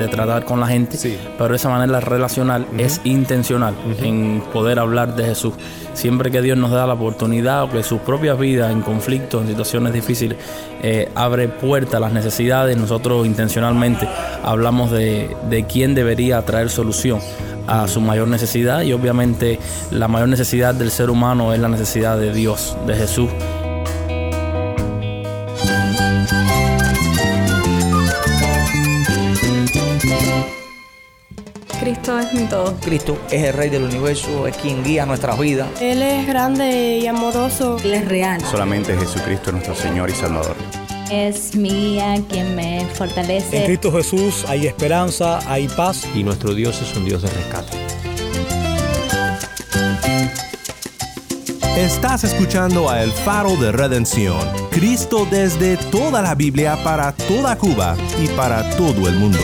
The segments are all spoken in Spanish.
de tratar con la gente, pero esa manera relacional es intencional en poder hablar de Jesús. Siempre que Dios nos da la oportunidad o que sus propias vidas en conflictos, en situaciones difíciles, eh, abre puertas a las necesidades, nosotros intencionalmente hablamos de, de quién debería traer solución a su mayor necesidad y obviamente la mayor necesidad del ser humano es la necesidad de Dios, de Jesús. Cristo es el Rey del universo, es quien guía nuestras vidas. Él es grande y amoroso. Él es real. Solamente Jesucristo es nuestro Señor y Salvador. Es mía quien me fortalece. En Cristo Jesús hay esperanza, hay paz. Y nuestro Dios es un Dios de rescate. Estás escuchando a El Faro de Redención. Cristo desde toda la Biblia para toda Cuba y para todo el mundo.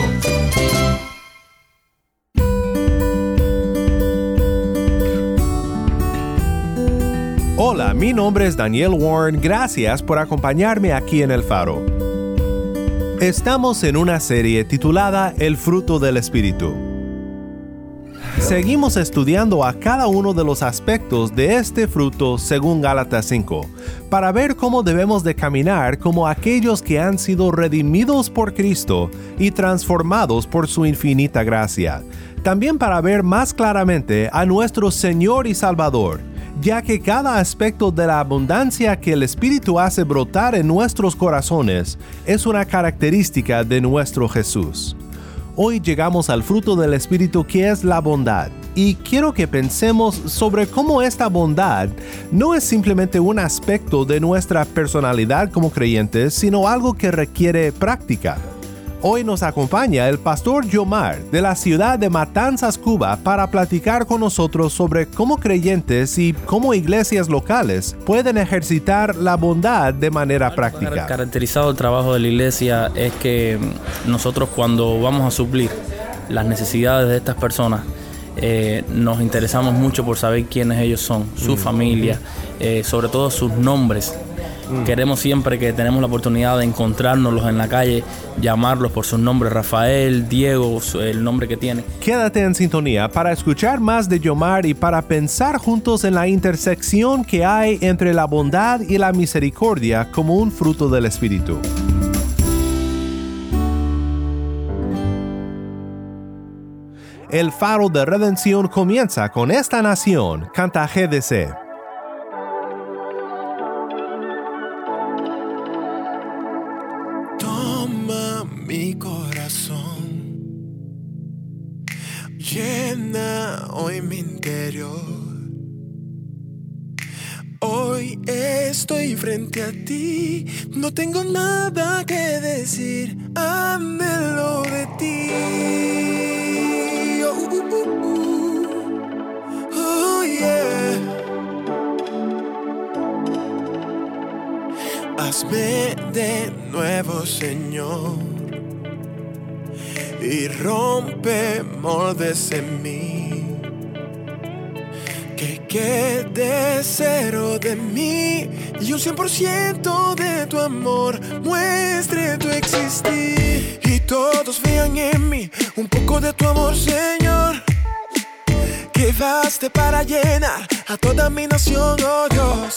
Hola, mi nombre es Daniel Warren, gracias por acompañarme aquí en El Faro. Estamos en una serie titulada El fruto del Espíritu. Seguimos estudiando a cada uno de los aspectos de este fruto según Gálatas 5, para ver cómo debemos de caminar como aquellos que han sido redimidos por Cristo y transformados por su infinita gracia. También para ver más claramente a nuestro Señor y Salvador, ya que cada aspecto de la abundancia que el Espíritu hace brotar en nuestros corazones es una característica de nuestro Jesús. Hoy llegamos al fruto del Espíritu que es la bondad, y quiero que pensemos sobre cómo esta bondad no es simplemente un aspecto de nuestra personalidad como creyentes, sino algo que requiere práctica. Hoy nos acompaña el pastor Yomar de la ciudad de Matanzas, Cuba, para platicar con nosotros sobre cómo creyentes y cómo iglesias locales pueden ejercitar la bondad de manera práctica. Caracterizado el trabajo de la iglesia es que nosotros cuando vamos a suplir las necesidades de estas personas, eh, nos interesamos mucho por saber quiénes ellos son, su Mm. familia, eh, sobre todo sus nombres. Mm. Queremos siempre que tenemos la oportunidad de encontrárnoslos en la calle, llamarlos por sus nombres, Rafael, Diego, el nombre que tiene. Quédate en sintonía para escuchar más de Yomar y para pensar juntos en la intersección que hay entre la bondad y la misericordia como un fruto del Espíritu. El faro de redención comienza con esta nación, canta GDC. A ti, no tengo nada que decir, anhelo de ti. Oh, uh, uh, uh. Oh, yeah. Hazme de nuevo, Señor, y rompe moldes en mí. Que quede cero de mí y un 100% de tu amor muestre tu existir. Y todos vean en mí un poco de tu amor, Señor. Que baste para llenar a toda mi nación, oh Dios.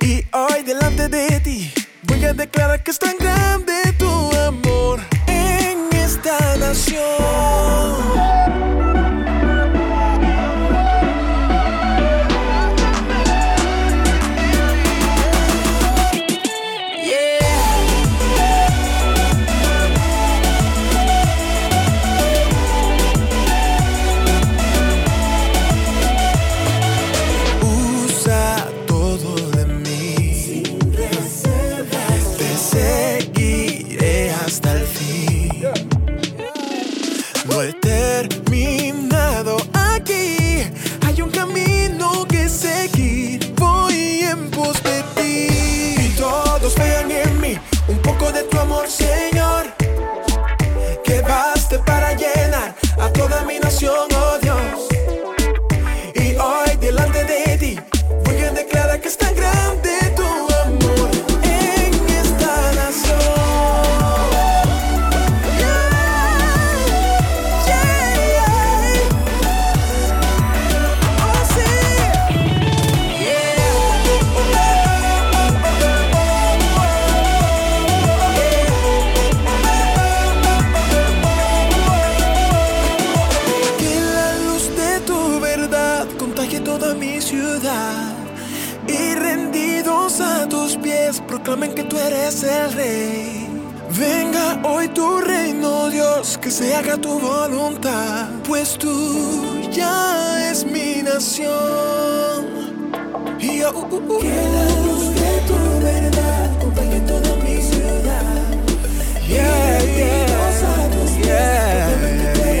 Y hoy delante de ti voy a declarar que es tan grande tu amor en esta nación. No he en que tú eres el rey. Venga hoy tu reino, Dios, que se haga tu voluntad, pues tú ya es mi nación. Y yo, uh, uh, uh. que la luz de tu verdad acompañe toda mi ciudad. Yeah, yeah, yeah,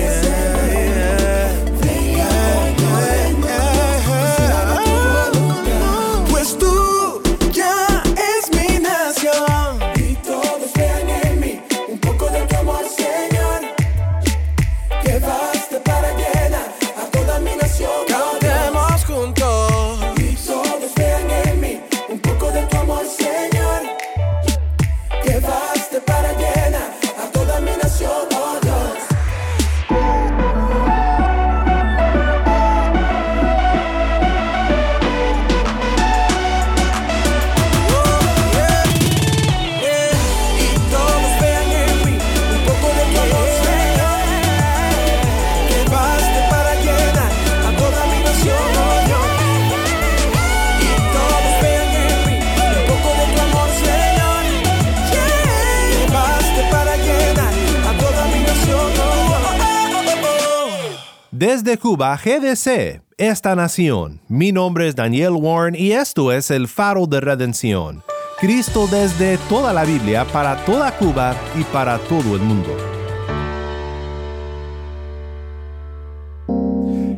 Desde Cuba, GDC, esta nación. Mi nombre es Daniel Warren y esto es el faro de redención. Cristo desde toda la Biblia, para toda Cuba y para todo el mundo.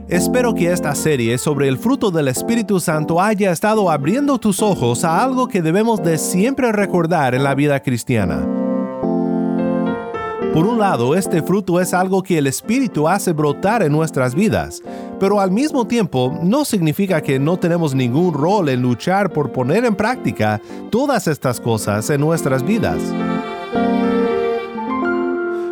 Espero que esta serie sobre el fruto del Espíritu Santo haya estado abriendo tus ojos a algo que debemos de siempre recordar en la vida cristiana. Por un lado, este fruto es algo que el Espíritu hace brotar en nuestras vidas, pero al mismo tiempo no significa que no tenemos ningún rol en luchar por poner en práctica todas estas cosas en nuestras vidas.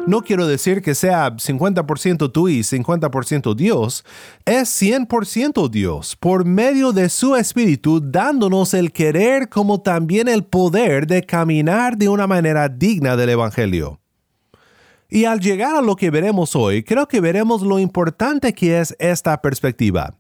No quiero decir que sea 50% tú y 50% Dios, es 100% Dios, por medio de su Espíritu dándonos el querer como también el poder de caminar de una manera digna del Evangelio. Y al llegar a lo que veremos hoy, creo que veremos lo importante que es esta perspectiva.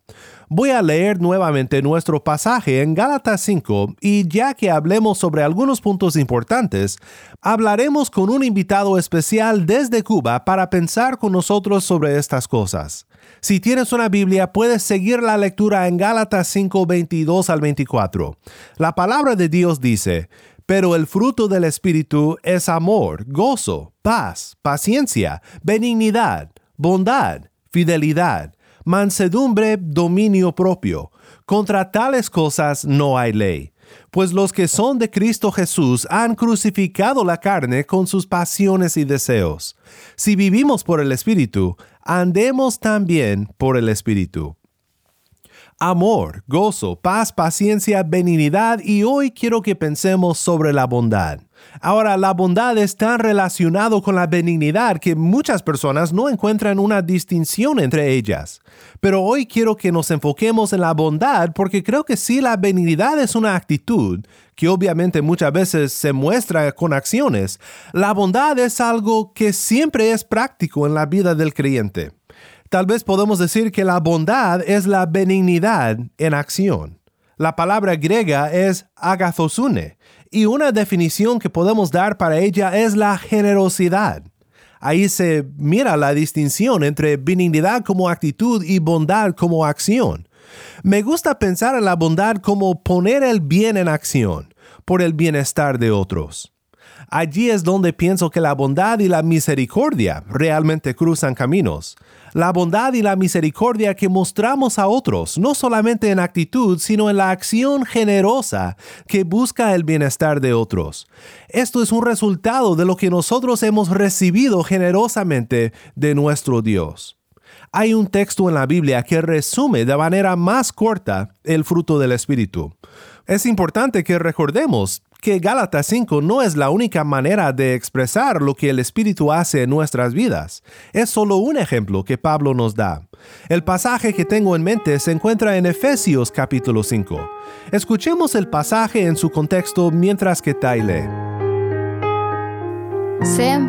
Voy a leer nuevamente nuestro pasaje en Gálatas 5 y ya que hablemos sobre algunos puntos importantes, hablaremos con un invitado especial desde Cuba para pensar con nosotros sobre estas cosas. Si tienes una Biblia, puedes seguir la lectura en Gálatas 5, 22 al 24. La palabra de Dios dice, pero el fruto del Espíritu es amor, gozo, paz, paciencia, benignidad, bondad, fidelidad, mansedumbre, dominio propio. Contra tales cosas no hay ley. Pues los que son de Cristo Jesús han crucificado la carne con sus pasiones y deseos. Si vivimos por el Espíritu, andemos también por el Espíritu amor, gozo, paz, paciencia, benignidad y hoy quiero que pensemos sobre la bondad. Ahora, la bondad es tan relacionado con la benignidad que muchas personas no encuentran una distinción entre ellas. Pero hoy quiero que nos enfoquemos en la bondad porque creo que si la benignidad es una actitud, que obviamente muchas veces se muestra con acciones, la bondad es algo que siempre es práctico en la vida del creyente. Tal vez podemos decir que la bondad es la benignidad en acción. La palabra griega es agathosune y una definición que podemos dar para ella es la generosidad. Ahí se mira la distinción entre benignidad como actitud y bondad como acción. Me gusta pensar en la bondad como poner el bien en acción por el bienestar de otros. Allí es donde pienso que la bondad y la misericordia realmente cruzan caminos. La bondad y la misericordia que mostramos a otros, no solamente en actitud, sino en la acción generosa que busca el bienestar de otros. Esto es un resultado de lo que nosotros hemos recibido generosamente de nuestro Dios. Hay un texto en la Biblia que resume de manera más corta el fruto del Espíritu. Es importante que recordemos que Gálatas 5 no es la única manera de expresar lo que el Espíritu hace en nuestras vidas. Es solo un ejemplo que Pablo nos da. El pasaje que tengo en mente se encuentra en Efesios capítulo 5. Escuchemos el pasaje en su contexto mientras que Tai lee.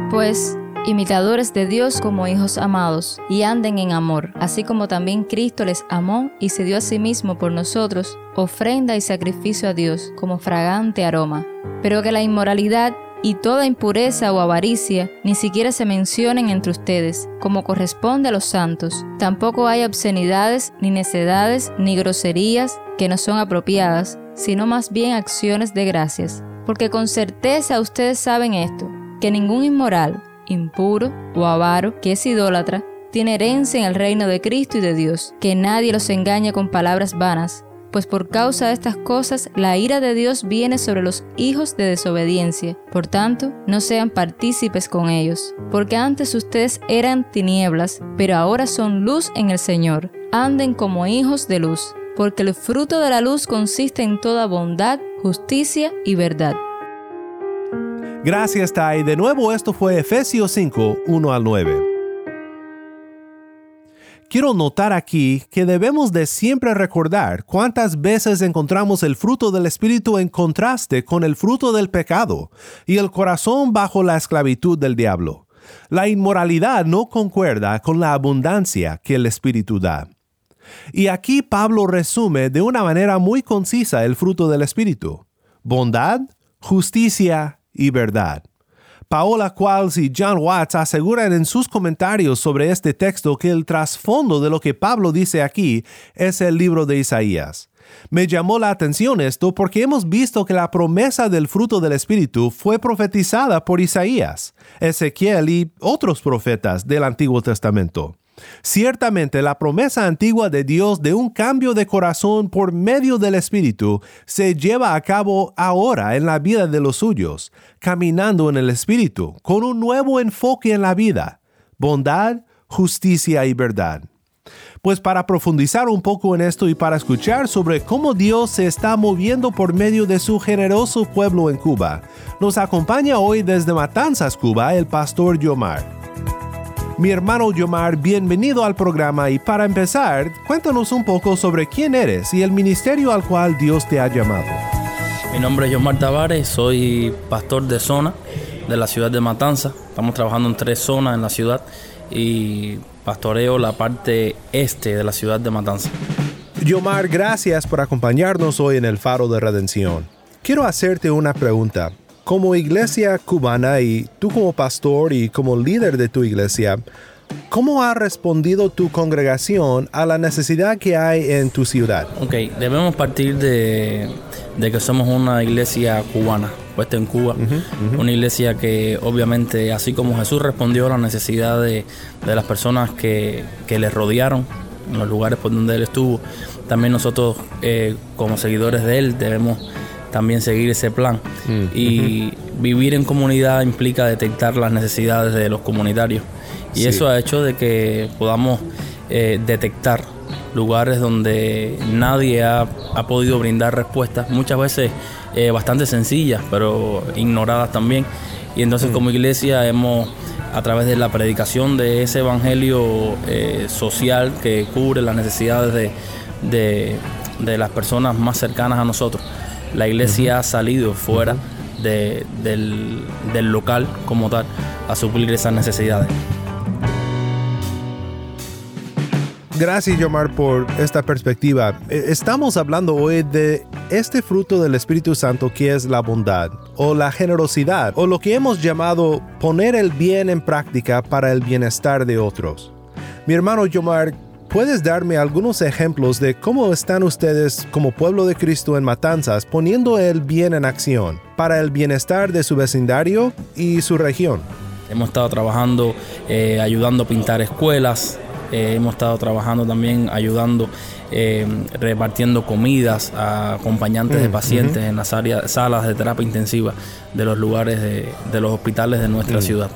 Pues imitadores de Dios como hijos amados, y anden en amor, así como también Cristo les amó y se dio a sí mismo por nosotros, ofrenda y sacrificio a Dios como fragante aroma. Pero que la inmoralidad y toda impureza o avaricia ni siquiera se mencionen entre ustedes, como corresponde a los santos. Tampoco hay obscenidades, ni necedades, ni groserías que no son apropiadas, sino más bien acciones de gracias. Porque con certeza ustedes saben esto, que ningún inmoral, impuro o avaro que es idólatra, tiene herencia en el reino de Cristo y de Dios, que nadie los engañe con palabras vanas, pues por causa de estas cosas la ira de Dios viene sobre los hijos de desobediencia. Por tanto, no sean partícipes con ellos, porque antes ustedes eran tinieblas, pero ahora son luz en el Señor. Anden como hijos de luz, porque el fruto de la luz consiste en toda bondad, justicia y verdad. Gracias, Tai. De nuevo, esto fue Efesios 5, 1 al 9. Quiero notar aquí que debemos de siempre recordar cuántas veces encontramos el fruto del Espíritu en contraste con el fruto del pecado y el corazón bajo la esclavitud del diablo. La inmoralidad no concuerda con la abundancia que el Espíritu da. Y aquí Pablo resume de una manera muy concisa el fruto del Espíritu. Bondad, justicia y verdad. Paola Qualls y John Watts aseguran en sus comentarios sobre este texto que el trasfondo de lo que Pablo dice aquí es el libro de Isaías. Me llamó la atención esto porque hemos visto que la promesa del fruto del Espíritu fue profetizada por Isaías, Ezequiel y otros profetas del Antiguo Testamento. Ciertamente la promesa antigua de Dios de un cambio de corazón por medio del Espíritu se lleva a cabo ahora en la vida de los suyos, caminando en el Espíritu, con un nuevo enfoque en la vida, bondad, justicia y verdad. Pues para profundizar un poco en esto y para escuchar sobre cómo Dios se está moviendo por medio de su generoso pueblo en Cuba, nos acompaña hoy desde Matanzas, Cuba, el pastor Yomar. Mi hermano Yomar, bienvenido al programa y para empezar, cuéntanos un poco sobre quién eres y el ministerio al cual Dios te ha llamado. Mi nombre es Yomar Tavares, soy pastor de zona de la ciudad de Matanza. Estamos trabajando en tres zonas en la ciudad y pastoreo la parte este de la ciudad de Matanza. Yomar, gracias por acompañarnos hoy en el Faro de Redención. Quiero hacerte una pregunta. Como iglesia cubana y tú como pastor y como líder de tu iglesia, ¿cómo ha respondido tu congregación a la necesidad que hay en tu ciudad? Ok, debemos partir de, que somos una iglesia cubana, puesta en Cuba, una iglesia que obviamente, así como Jesús respondió a la necesidad de, las personas que, le rodearon en los lugares por donde Él estuvo, también nosotros eh, como seguidores de Él debemos también seguir ese plan. Mm, y vivir en comunidad implica detectar las necesidades de los comunitarios. Y eso ha hecho de que podamos eh, detectar lugares donde nadie ha, podido brindar respuestas, muchas veces eh, bastante sencillas, pero ignoradas también. Y entonces mm. como iglesia hemos, a través de la predicación de ese evangelio eh, social que cubre las necesidades de, de las personas más cercanas a nosotros, la iglesia ha salido fuera del, local como tal a suplir esas necesidades. Gracias, Yomar, por esta perspectiva. E, estamos hablando hoy de este fruto del Espíritu Santo que es la bondad o la generosidad o lo que hemos llamado poner el bien en práctica para el bienestar de otros. Mi hermano Yomar, ¿Puedes darme algunos ejemplos de cómo están ustedes como pueblo de Cristo en Matanzas poniendo el bien en acción para el bienestar de su vecindario y su región? Hemos estado trabajando eh, ayudando a pintar escuelas, eh, hemos estado trabajando también ayudando, eh, repartiendo comidas a acompañantes de mm, pacientes en las áreas, salas de terapia intensiva de los lugares de, los hospitales de nuestra mm. ciudad.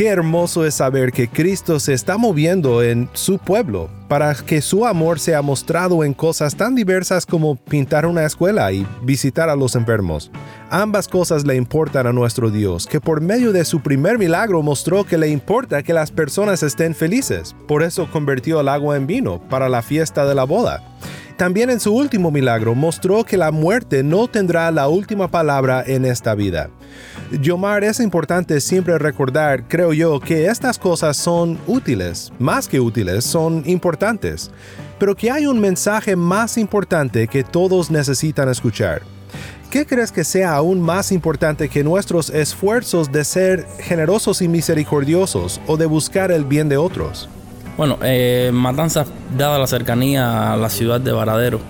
Qué hermoso es saber que Cristo se está moviendo en su pueblo para que su amor sea mostrado en cosas tan diversas como pintar una escuela y visitar a los enfermos. Ambas cosas le importan a nuestro Dios, que por medio de su primer milagro mostró que le importa que las personas estén felices. Por eso convirtió el agua en vino para la fiesta de la boda. También en su último milagro mostró que la muerte no tendrá la última palabra en esta vida. Yomar, es importante siempre recordar, creo yo, que estas cosas son útiles, más que útiles, son importantes, pero que hay un mensaje más importante que todos necesitan escuchar. ¿Qué crees que sea aún más importante que nuestros esfuerzos de ser generosos y misericordiosos o de buscar el bien de otros? Bueno, eh, Matanzas, dada la cercanía a la ciudad de Varadero,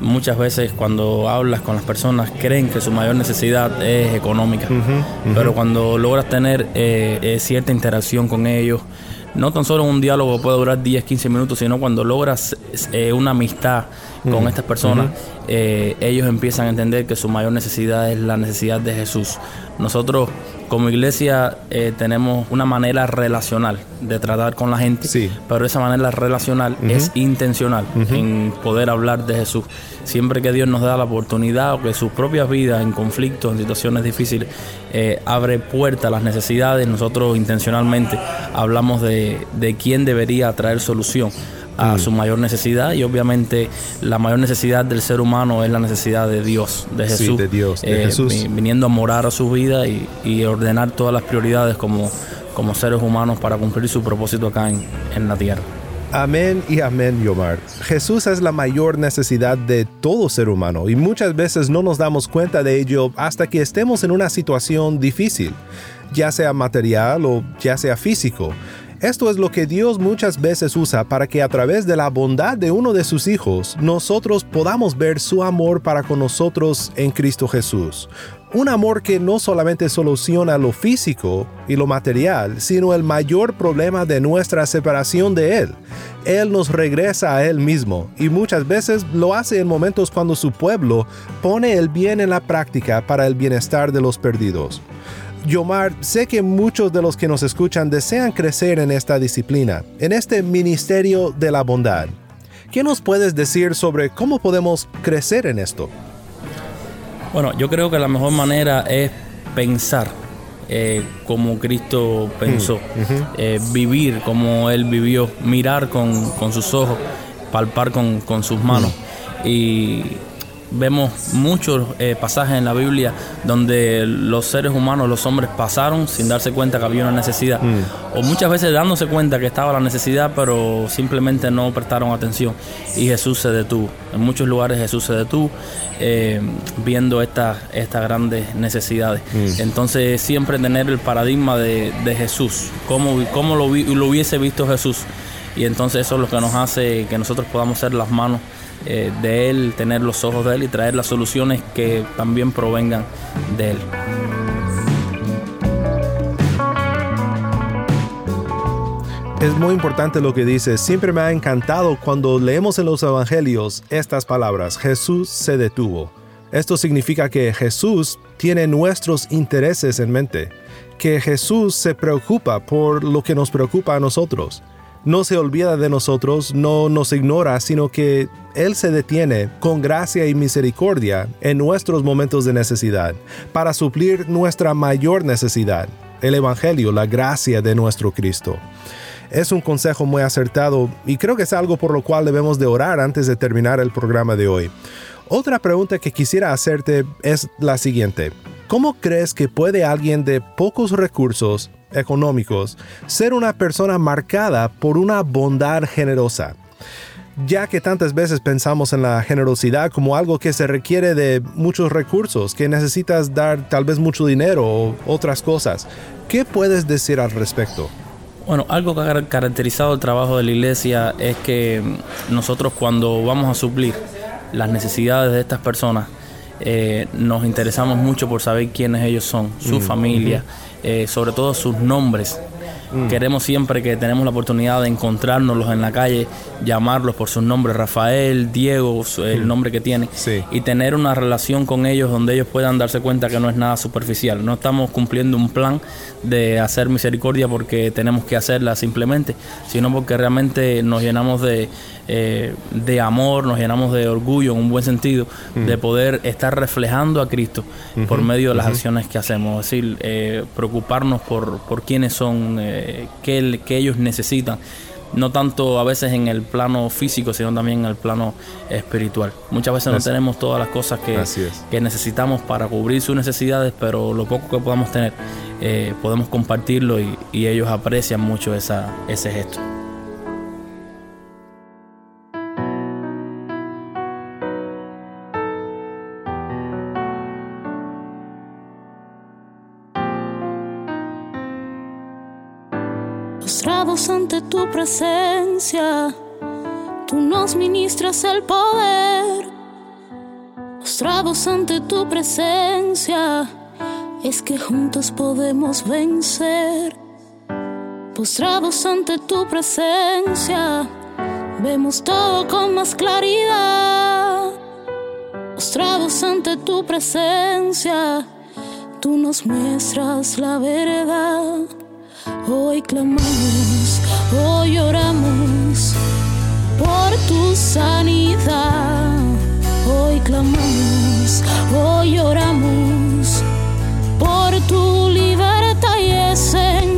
muchas veces cuando hablas con las personas creen que su mayor necesidad es económica, pero cuando logras tener eh, eh, cierta interacción con ellos, no tan solo un diálogo puede durar 10, 15 minutos, sino cuando logras eh, una amistad con estas personas, ellos empiezan a entender que su mayor necesidad es la necesidad de Jesús. Nosotros como iglesia eh, tenemos una manera relacional de tratar con la gente, pero esa manera relacional es intencional en poder hablar de Jesús. Siempre que Dios nos da la oportunidad o que sus propias vidas en conflictos, en situaciones difíciles, eh, abre puertas a las necesidades, nosotros intencionalmente hablamos de, de quién debería traer solución a mm. su mayor necesidad y obviamente la mayor necesidad del ser humano es la necesidad de Dios, de Jesús, de Dios, de eh, Jesús. viniendo a morar a su vida y, ordenar todas las prioridades como, como seres humanos para cumplir su propósito acá en, en la tierra. Amén y amén, Yomar. Jesús es la mayor necesidad de todo ser humano y muchas veces no nos damos cuenta de ello hasta que estemos en una situación difícil, ya sea material o ya sea físico. Esto es lo que Dios muchas veces usa para que a través de la bondad de uno de sus hijos nosotros podamos ver su amor para con nosotros en Cristo Jesús. Un amor que no solamente soluciona lo físico y lo material, sino el mayor problema de nuestra separación de Él. Él nos regresa a Él mismo y muchas veces lo hace en momentos cuando su pueblo pone el bien en la práctica para el bienestar de los perdidos. Yomar, sé que muchos de los que nos escuchan desean crecer en esta disciplina, en este ministerio de la bondad. ¿Qué nos puedes decir sobre cómo podemos crecer en esto? Bueno, yo creo que la mejor manera es pensar eh, como Cristo pensó, mm, eh, vivir como Él vivió, mirar con, sus ojos, palpar con, sus manos. Mm. Y vemos muchos eh, pasajes en la Biblia donde los seres humanos, los hombres pasaron sin darse cuenta que había una necesidad. Mm. O muchas veces dándose cuenta que estaba la necesidad, pero simplemente no prestaron atención. Y Jesús se detuvo. En muchos lugares Jesús se detuvo eh, viendo estas estas grandes necesidades. Mm. Entonces siempre tener el paradigma de, Jesús, cómo, cómo lo, lo hubiese visto Jesús. Y entonces eso es lo que nos hace que nosotros podamos ser las manos eh, de Él, tener los ojos de Él y traer las soluciones que también provengan de Él. Es muy importante lo que dice. Siempre me ha encantado cuando leemos en los evangelios estas palabras. Jesús se detuvo. Esto significa que Jesús tiene nuestros intereses en mente, que Jesús se preocupa por lo que nos preocupa a nosotros no se olvida de nosotros, no nos ignora, sino que Él se detiene con gracia y misericordia en nuestros momentos de necesidad, para suplir nuestra mayor necesidad, el Evangelio, la gracia de nuestro Cristo. Es un consejo muy acertado y creo que es algo por lo cual debemos de orar antes de terminar el programa de hoy. Otra pregunta que quisiera hacerte es la siguiente. ¿Cómo crees que puede alguien de pocos recursos económicos, ser una persona marcada por una bondad generosa. Ya que tantas veces pensamos en la generosidad como algo que se requiere de muchos recursos, que necesitas dar tal vez mucho dinero o otras cosas, ¿qué puedes decir al respecto? Bueno, algo que ha caracterizado el trabajo de la iglesia es que nosotros cuando vamos a suplir las necesidades de estas personas, eh, nos interesamos mucho por saber quiénes ellos son, su mm, familia, eh, sobre todo sus nombres. Mm. Queremos siempre que tenemos la oportunidad de encontrárnoslos en la calle, llamarlos por sus nombres, Rafael, Diego, el mm. nombre que tienen, y tener una relación con ellos donde ellos puedan darse cuenta que no es nada superficial. No estamos cumpliendo un plan de hacer misericordia porque tenemos que hacerla simplemente, sino porque realmente nos llenamos de, eh, de amor, nos llenamos de orgullo en un buen sentido, mm. de poder estar reflejando a Cristo por medio de las acciones que hacemos. Es decir, eh, preocuparnos por, por quiénes son, eh, qué, ellos necesitan no tanto a veces en el plano físico, sino también en el plano espiritual. Muchas veces no tenemos todas las cosas que, que, necesitamos para cubrir sus necesidades, pero lo poco que podamos tener, eh, podemos compartirlo y, y, ellos aprecian mucho esa, ese gesto. Ante tu presencia, tú nos ministras el poder. Postrados ante tu presencia, es que juntos podemos vencer. Postrados ante tu presencia, vemos todo con más claridad. Postrados ante tu presencia, tú nos muestras la verdad. Hoy clamamos, hoy oramos por tu sanidad. Hoy clamamos, hoy oramos por tu libertad y ese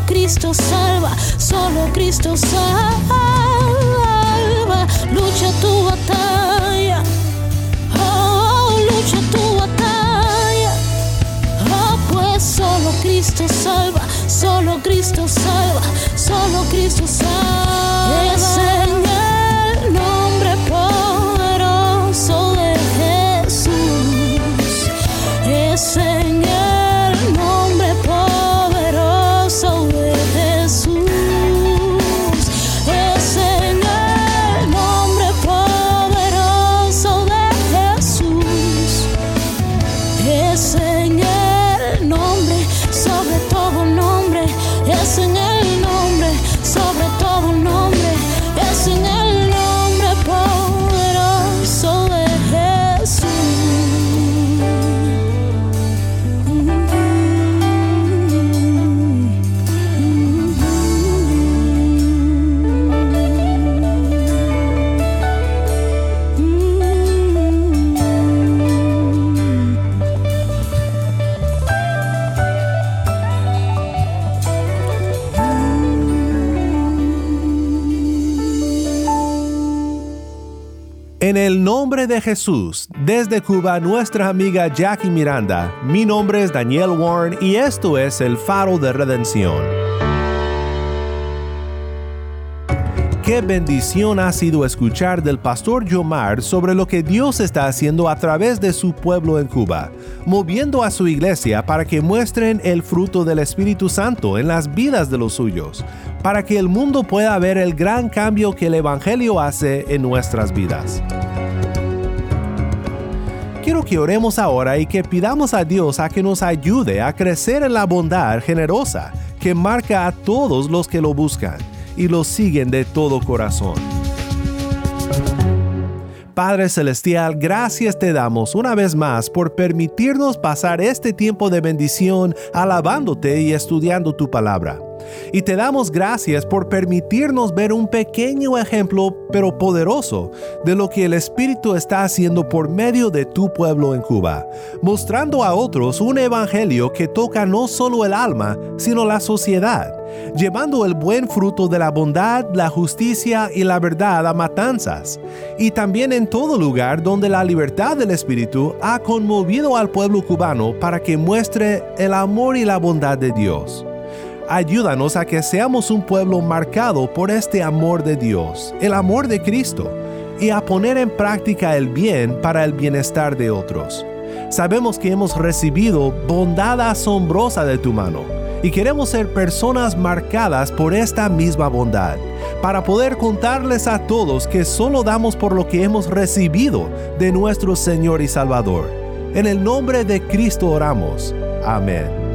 Cristo salva, solo Cristo salva. Lucha tu batalla, oh, lucha tu batalla. Oh, pues solo Cristo salva, solo Cristo salva, solo Cristo salva. De Jesús, desde Cuba, nuestra amiga Jackie Miranda, mi nombre es Daniel Warren y esto es el faro de redención. Qué bendición ha sido escuchar del pastor Yomar sobre lo que Dios está haciendo a través de su pueblo en Cuba, moviendo a su iglesia para que muestren el fruto del Espíritu Santo en las vidas de los suyos, para que el mundo pueda ver el gran cambio que el Evangelio hace en nuestras vidas. Quiero que oremos ahora y que pidamos a Dios a que nos ayude a crecer en la bondad generosa que marca a todos los que lo buscan y lo siguen de todo corazón. Padre Celestial, gracias te damos una vez más por permitirnos pasar este tiempo de bendición alabándote y estudiando tu palabra. Y te damos gracias por permitirnos ver un pequeño ejemplo, pero poderoso, de lo que el Espíritu está haciendo por medio de tu pueblo en Cuba, mostrando a otros un evangelio que toca no solo el alma, sino la sociedad, llevando el buen fruto de la bondad, la justicia y la verdad a matanzas, y también en todo lugar donde la libertad del Espíritu ha conmovido al pueblo cubano para que muestre el amor y la bondad de Dios. Ayúdanos a que seamos un pueblo marcado por este amor de Dios, el amor de Cristo, y a poner en práctica el bien para el bienestar de otros. Sabemos que hemos recibido bondad asombrosa de tu mano y queremos ser personas marcadas por esta misma bondad, para poder contarles a todos que solo damos por lo que hemos recibido de nuestro Señor y Salvador. En el nombre de Cristo oramos. Amén.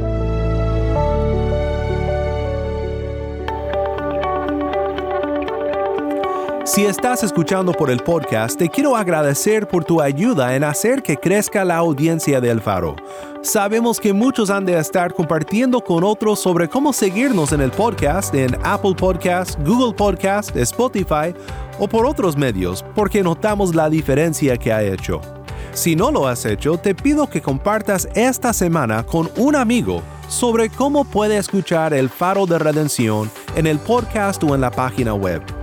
Si estás escuchando por el podcast, te quiero agradecer por tu ayuda en hacer que crezca la audiencia del faro. Sabemos que muchos han de estar compartiendo con otros sobre cómo seguirnos en el podcast en Apple Podcast, Google Podcast, Spotify o por otros medios, porque notamos la diferencia que ha hecho. Si no lo has hecho, te pido que compartas esta semana con un amigo sobre cómo puede escuchar el faro de redención en el podcast o en la página web.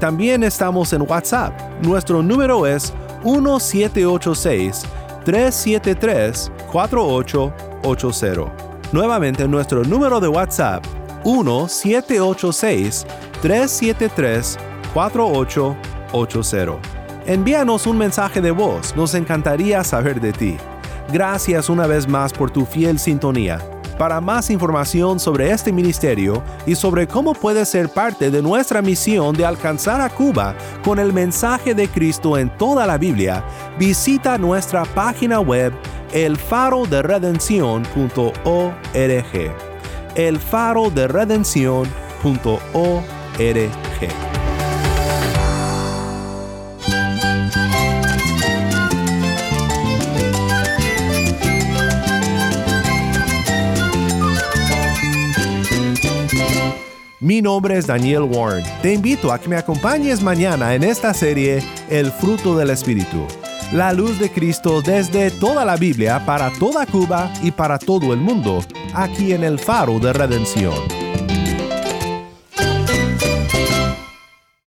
También estamos en WhatsApp. Nuestro número es 1786-373-4880. Nuevamente nuestro número de WhatsApp 1786-373-4880. Envíanos un mensaje de voz, nos encantaría saber de ti. Gracias una vez más por tu fiel sintonía. Para más información sobre este ministerio y sobre cómo puedes ser parte de nuestra misión de alcanzar a Cuba con el mensaje de Cristo en toda la Biblia, visita nuestra página web elfaroderedencion.org. elfaroderedencion.org. Mi nombre es Daniel Warren. Te invito a que me acompañes mañana en esta serie El fruto del Espíritu. La luz de Cristo desde toda la Biblia para toda Cuba y para todo el mundo, aquí en el faro de redención.